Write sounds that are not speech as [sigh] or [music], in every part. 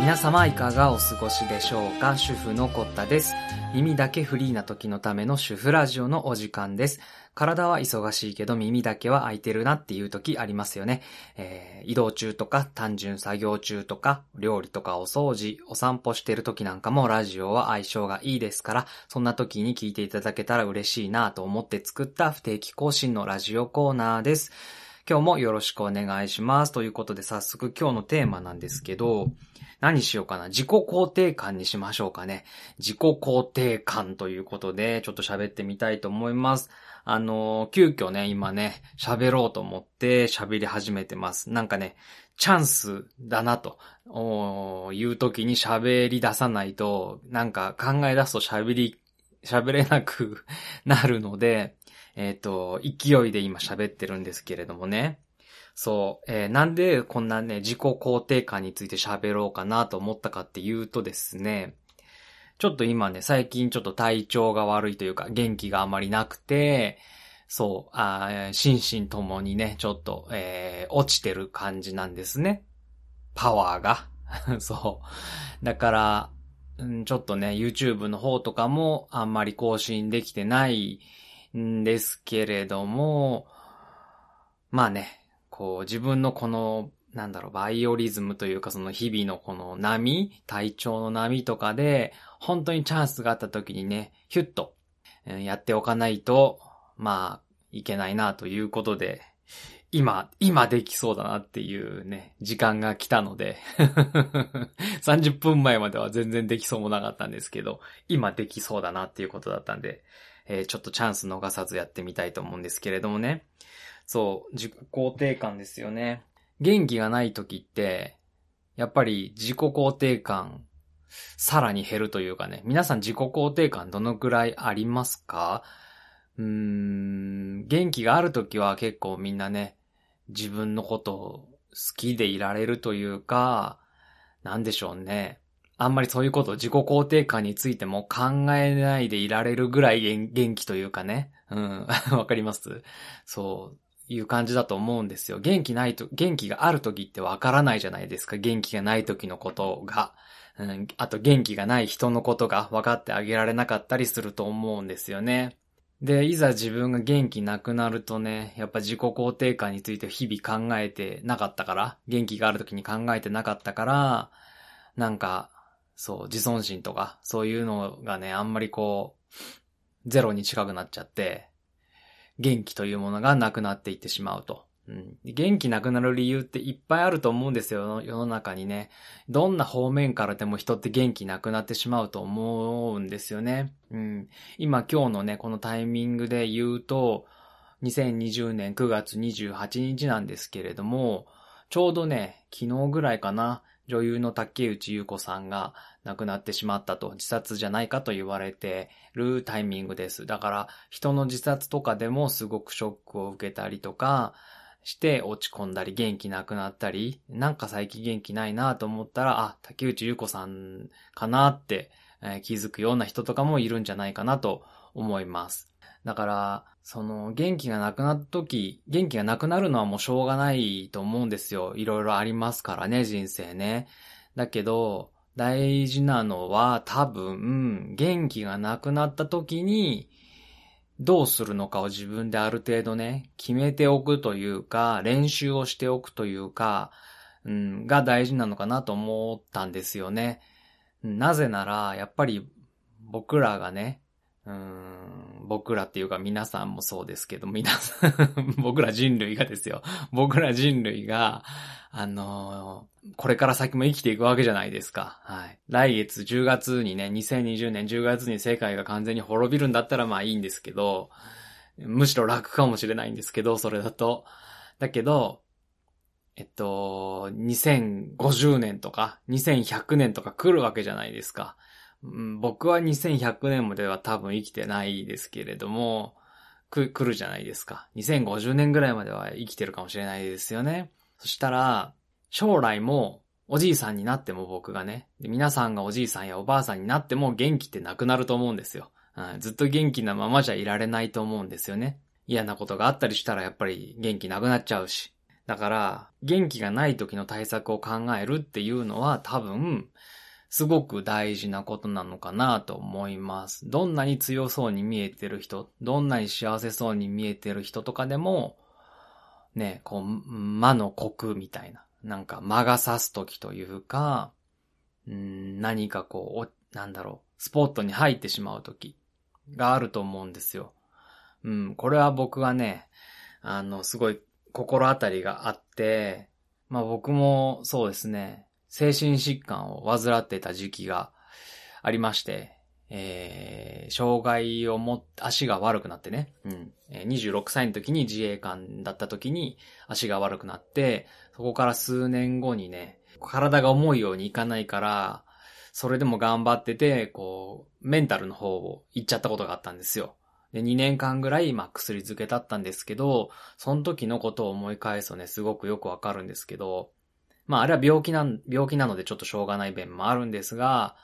皆様いかがお過ごしでしょうか？主婦のコッタです。耳だけフリーな時のための主婦ラジオのお時間です。体は忙しいけど耳だけは空いてるなっていう時ありますよね。えー移動中とか単純作業中とか料理とかお掃除、お散歩してる時なんかもラジオは相性がいいですから、そんな時に聞いていただけたら嬉しいなと思って作った不定期更新のラジオコーナーです。今日もよろしくお願いします。ということで早速今日のテーマなんですけど、何しようかな。自己肯定感にしましょうかね。自己肯定感ということで、ちょっと喋ってみたいと思います。あの、急遽ね、今ね、喋ろうと思って喋り始めてます。なんかね、チャンスだなと、いう時に喋り出さないと、なんか考え出すと喋り、喋れなく [laughs] なるので、えっ、と、勢いで今喋ってるんですけれどもね。そう、えーなんでこんなね、自己肯定感について喋ろうかなと思ったかっていうとですね、ちょっと今ね、最近ちょっと体調が悪いというか、元気があまりなくて、そう、あ心身ともにね、ちょっと、えー落ちてる感じなんですね。パワーが。[laughs] そう。だから、うんちょっとね、YouTube の方とかもあんまり更新できてないんですけれども、まあね、こう自分のこの、なんだろう、バイオリズムというかその日々のこの波、体調の波とかで、本当にチャンスがあった時にね、ヒュッとやっておかないと、まあ、いけないなということで、今、今できそうだなっていうね、時間が来たので、[laughs] 30分前までは全然できそうもなかったんですけど、今できそうだなっていうことだったんで、えーちょっとチャンス逃さずやってみたいと思うんですけれどもね。そう、自己肯定感ですよね。元気がない時って、やっぱり自己肯定感、さらに減るというかね、皆さん自己肯定感どのくらいありますか？うーん、元気がある時は結構みんなね、自分のことを好きでいられるというか、なんでしょうね。あんまりそういうこと、自己肯定感についても考えないでいられるぐらい元気というかね。うん、[laughs] わかります？そう。いう感じだと思うんですよ。元気ないと、元気がある時ってわからないじゃないですか。元気がない時のことが。うん、あと元気がない人のことが分かってあげられなかったりすると思うんですよね。で、いざ自分が元気なくなるとね、やっぱ自己肯定感について日々考えてなかったから、元気がある時に考えてなかったから、なんか、そう、自尊心とか、そういうのがね、あんまりこう、ゼロに近くなっちゃって、元気というものがなくなっていってしまうと。うん、元気なくなる理由っていっぱいあると思うんですよ、世の中にね。どんな方面からでも人って元気なくなってしまうと思うんですよね。うん。今今日のね、このタイミングで言うと、2020年9月28日なんですけれども、ちょうどね、昨日ぐらいかな、女優の竹内優子さんが亡くなってしまったと、自殺じゃないかと言われてるタイミングです。だから、人の自殺とかでもすごくショックを受けたりとか、して落ち込んだり元気なくなったり、なんか最近元気ないなと思ったら、あ、竹内優子さんかなって、え気づくような人とかもいるんじゃないかなと思います。だから、その元気がなくなった時、元気がなくなるのはもうしょうがないと思うんですよ。いろいろありますからね、人生ね。だけど、大事なのは多分、元気がなくなった時に、どうするのかを自分である程度ね、決めておくというか、練習をしておくというか、うん、が大事なのかなと思ったんですよね。なぜなら、やっぱり僕らがね、うん、僕らっていうか皆さんもそうですけど、皆さん、[laughs] 僕ら人類がですよ。僕ら人類が、あのーこれから先も生きていくわけじゃないですか。はい。来月10月にね、2020年10月に世界が完全に滅びるんだったらまあいいんですけど、むしろ楽かもしれないんですけど、それだと。だけど、えっと、2050年とか、2100年とか来るわけじゃないですか。僕は2100年までは多分生きてないですけれども、く、来るじゃないですか。2050年ぐらいまでは生きてるかもしれないですよね。そしたら、将来も、おじいさんになっても僕がね、皆さんがおじいさんやおばあさんになっても元気ってなくなると思うんですよ。うんずっと元気なままじゃいられないと思うんですよね。嫌なことがあったりしたらやっぱり元気なくなっちゃうし。だから、元気がない時の対策を考えるっていうのは多分、すごく大事なことなのかなと思います。どんなに強そうに見えてる人、どんなに幸せそうに見えてる人とかでも、ね、こう、魔の国みたいな、なんか魔が差す時というか、うん何かこう、なんだろう、スポットに入ってしまう時があると思うんですよ。うん、これは僕はね、あの、すごい心当たりがあって、まあ僕もそうですね、精神疾患を患ってた時期がありまして、えー、障害をもっ、足が悪くなってね、うん。えー26歳の時に自衛官だった時に足が悪くなって、そこから数年後にね、体が思うようにいかないから、それでも頑張ってて、こう、メンタルの方を行っちゃったことがあったんですよ。で、2年間ぐらい、まあ、薬漬けだったんですけど、その時のことを思い返すとね、すごくよくわかるんですけど、まあ、あれは病気なん、病気なのでちょっとしょうがない弁もあるんですが、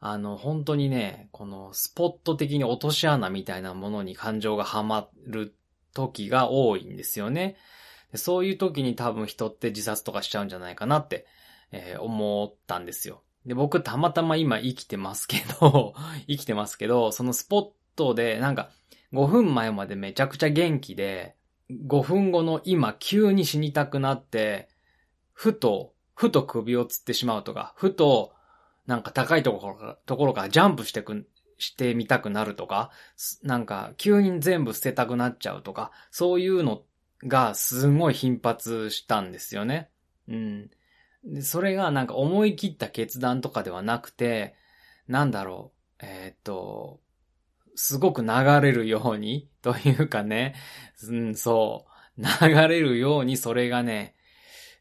あの、本当にね、このスポット的に落とし穴みたいなものに感情がはまる時が多いんですよね。そういう時に多分人って自殺とかしちゃうんじゃないかなって、えー思ったんですよ。で、僕たまたま今生きてますけど、[laughs] 生きてますけど、そのスポットでなんか5分前までめちゃくちゃ元気で、5分後の今急に死にたくなって、ふと、ふと首をつってしまうとか、ふと、なんか高いところから、ところからジャンプしてく、してみたくなるとか、なんか急に全部捨てたくなっちゃうとか、そういうのがすごい頻発したんですよね。うん。で、それがなんか思い切った決断とかではなくて、なんだろう、えーっと、すごく流れるように、というかね、うん、そう、流れるようにそれがね、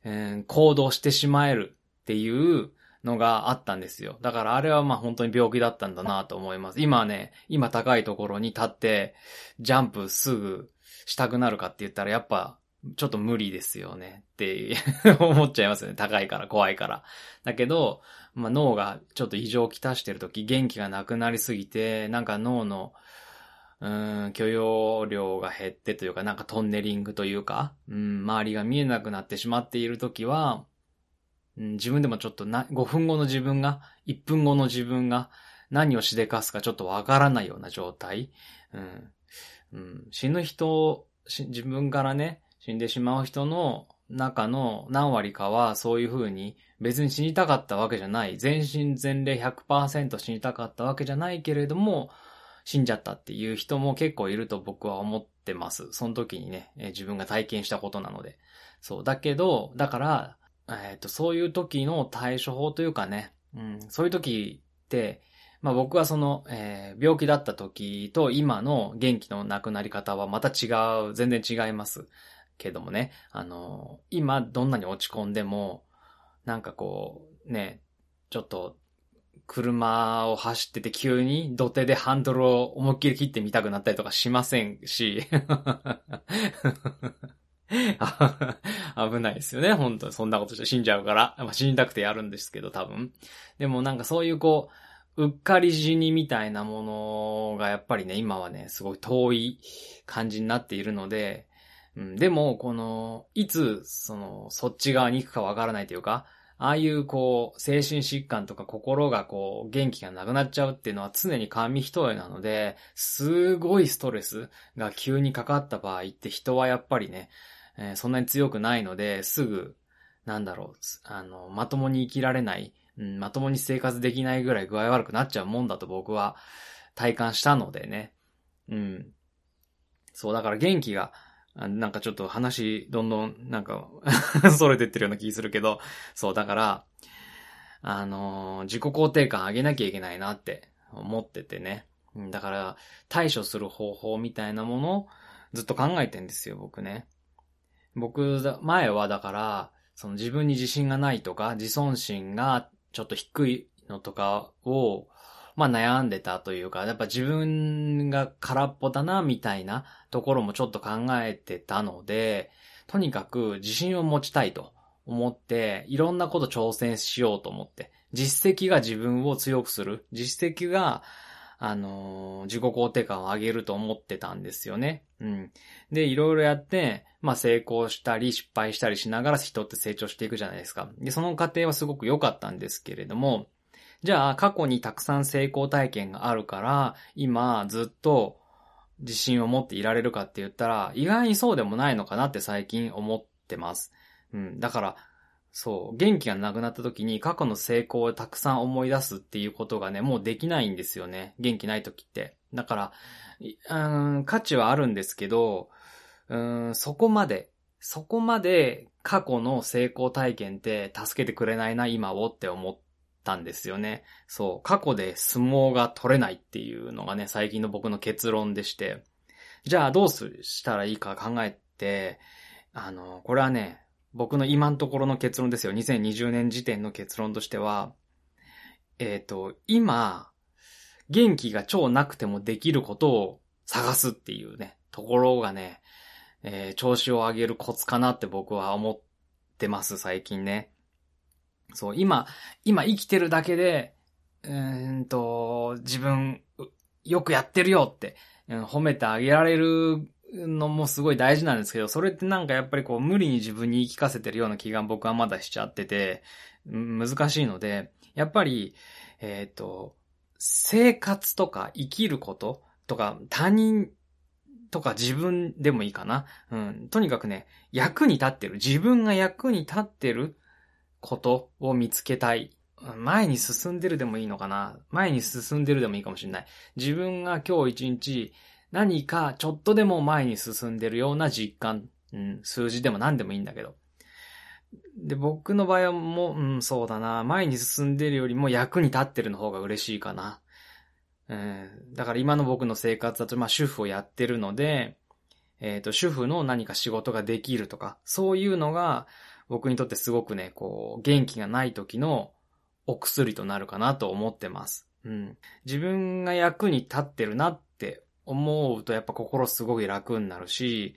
うん行動してしまえるっていうのがあったんですよ。だからあれはまあ本当に病気だったんだなと思います。今ね、今高いところに立って、ジャンプすぐしたくなるかって言ったらやっぱ、ちょっと無理ですよねって思っちゃいますよね。高いから、怖いから。だけど、まあ、脳がちょっと異常をきたしてるとき、元気がなくなりすぎて、なんか脳の、うん、許容量が減ってというか、なんかトンネリングというか、うん、周りが見えなくなってしまっているときは、うん、自分でもちょっとな、5分後の自分が、1分後の自分が何をしでかすかちょっとわからないような状態。うん。うん、死ぬ人、し自分からね、死んでしまう人の中の何割かはそういう風に別に死にたかったわけじゃない。全身全霊100%死にたかったわけじゃないけれども、死んじゃったっていう人も結構いると僕は思ってます。その時にね、えー自分が体験したことなので。そう。だけど、だから、えっ、と、そういう時の対処法というかね、うん、そういう時って、まあ僕はその、えー病気だった時と今の元気のなくなり方はまた違う、全然違います。けどもね、あの今どんなに落ち込んでも、なんかこう、ね、ちょっと、車を走ってて急に土手でハンドルを思いっきり切ってみたくなったりとかしませんし、[laughs] 危ないですよね、本当に。そんなことして死んじゃうから。まあ、死にたくてやるんですけど、多分。でもなんかそういうこう、うっかり死にみたいなものがやっぱりね、今はね、すごい遠い感じになっているので、うん、でも、この、いつ、その、そっち側に行くかわからないというか、ああいうこう、精神疾患とか心がこう、元気がなくなっちゃうっていうのは常に紙一重なので、すごいストレスが急にかかった場合って人はやっぱりね、えーそんなに強くないので、すぐ、なんだろう、あの、まともに生きられない、うん、まともに生活できないぐらい具合悪くなっちゃうもんだと僕は体感したのでね。うん。そう、だから元気が、あなんかちょっと話、どんどん、なんか、[laughs] それてってるような気するけど、そう、だから、あのー自己肯定感上げなきゃいけないなって思っててね。だから、対処する方法みたいなものをずっと考えてんですよ、僕ね。僕、前はだから、その自分に自信がないとか、自尊心がちょっと低いのとかを、まあ悩んでたというか、やっぱ自分が空っぽだな、みたいなところもちょっと考えてたので、とにかく自信を持ちたいと思って、いろんなこと挑戦しようと思って、実績が自分を強くする、実績が、あのー、自己肯定感を上げると思ってたんですよね。うん。で、いろいろやって、まあ成功したり失敗したりしながら人って成長していくじゃないですか。で、その過程はすごく良かったんですけれども、じゃあ過去にたくさん成功体験があるから、今ずっと自信を持っていられるかって言ったら、意外にそうでもないのかなって最近思ってます。うん。だから、そう、元気がなくなった時に過去の成功をたくさん思い出すっていうことがね、もうできないんですよね。元気ない時って。だから、うん、価値はあるんですけど、うん、そこまで、そこまで過去の成功体験って助けてくれないな、今をって思ってたんですよね。そう、過去で相撲が取れないっていうのがね、最近の僕の結論でして。じゃあどうしたらいいか考えて、あの、これはね、僕の今のところの結論ですよ。2020年時点の結論としては、えっ、ー、と、今、元気が超なくてもできることを探すっていうね、ところがね、えー、調子を上げるコツかなって僕は思ってます、最近ね。そう、今、今生きてるだけで、うんと、自分、よくやってるよって、うん、褒めてあげられるのもすごい大事なんですけど、それってなんかやっぱりこう無理に自分に言い聞かせてるような気が僕はまだしちゃってて、難しいので、やっぱり、えっ、ー、と、生活とか生きることとか他人とか自分でもいいかな。うん。とにかくね、役に立ってる。自分が役に立ってることを見つけたい。前に進んでるでもいいのかな？前に進んでるでもいいかもしれない。自分が今日一日何かちょっとでも前に進んでるような実感、うん、数字でも何でもいいんだけど。で、僕の場合はもう、うん、そうだな。前に進んでるよりも役に立ってるの方が嬉しいかな。うん、だから今の僕の生活だと、まあ主婦をやってるので、えっ、ー、と、主婦の何か仕事ができるとか、そういうのが僕にとってすごくね、こう、元気がない時のお薬となるかなと思ってます。うん。自分が役に立ってるなって思うとやっぱ心すごい楽になるし、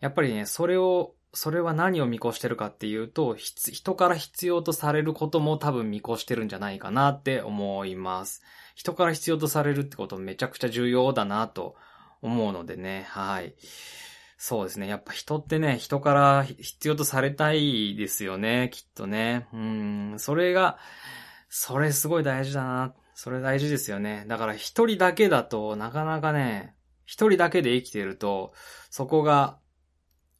やっぱりね、それを、それは何を見越してるかっていうと、人から必要とされることも多分見越してるんじゃないかなって思います。人から必要とされるってことめちゃくちゃ重要だなと思うのでね、はい。そうですね。やっぱ人ってね、人から必要とされたいですよね、きっとね。うん、それが、それすごい大事だなそれ大事ですよね。だから一人だけだとなかなかね、一人だけで生きてると、そこが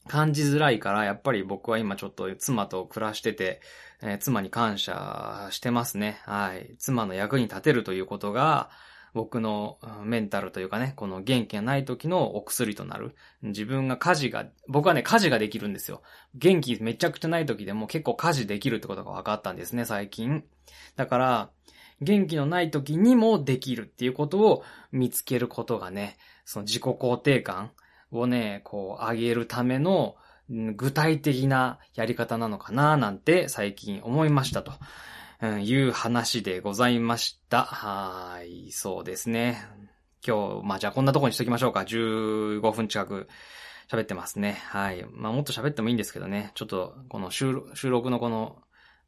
感じづらいから、やっぱり僕は今ちょっと妻と暮らしてて、えー、妻に感謝してますね。はい。妻の役に立てるということが、僕のメンタルというかね、この元気がない時のお薬となる。自分が家事が、僕はね、家事ができるんですよ。元気めちゃくちゃない時でも結構家事できるってことが分かったんですね、最近。だから、元気のない時にもできるっていうことを見つけることがね、その自己肯定感をね、こう上げるための具体的なやり方なのかななんて最近思いましたと。うんいう話でございました。はい、そうですね。今日、まあじゃあこんなとこにしときましょうか。15分近く喋ってますね。はい。まあもっと喋ってもいいんですけどね。ちょっとこの収録のこの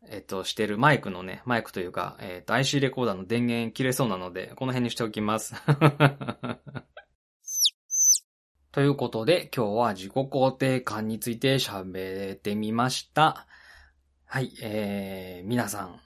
えっと、してるマイクのね、マイクというか、えっと、IC レコーダーの電源切れそうなので、この辺にしておきます。[laughs] ということで、今日は自己肯定感について喋ってみました。はい、えー、皆さん、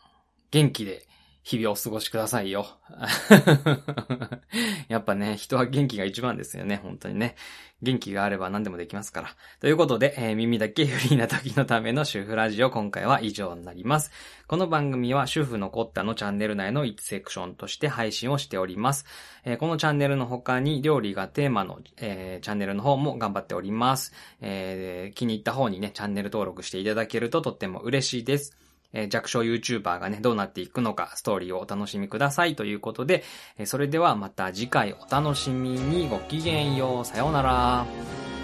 元気で日々お過ごしくださいよ。[laughs] やっぱね、人は元気が一番ですよね、本当にね。元気があれば何でもできますから。ということで、えー、耳だけフリーな時のための主婦ラジオ、今回は以上になります。この番組は主婦のコッタのチャンネル内の1セクションとして配信をしております。えー、このチャンネルの他に料理がテーマの、えー、チャンネルの方も頑張っております。え気に入った方にね、チャンネル登録していただけるととっても嬉しいです。えー、弱小 YouTuber がね、どうなっていくのか、ストーリーをお楽しみくださいということで、えー、それではまた次回お楽しみにごきげんよう。さようなら。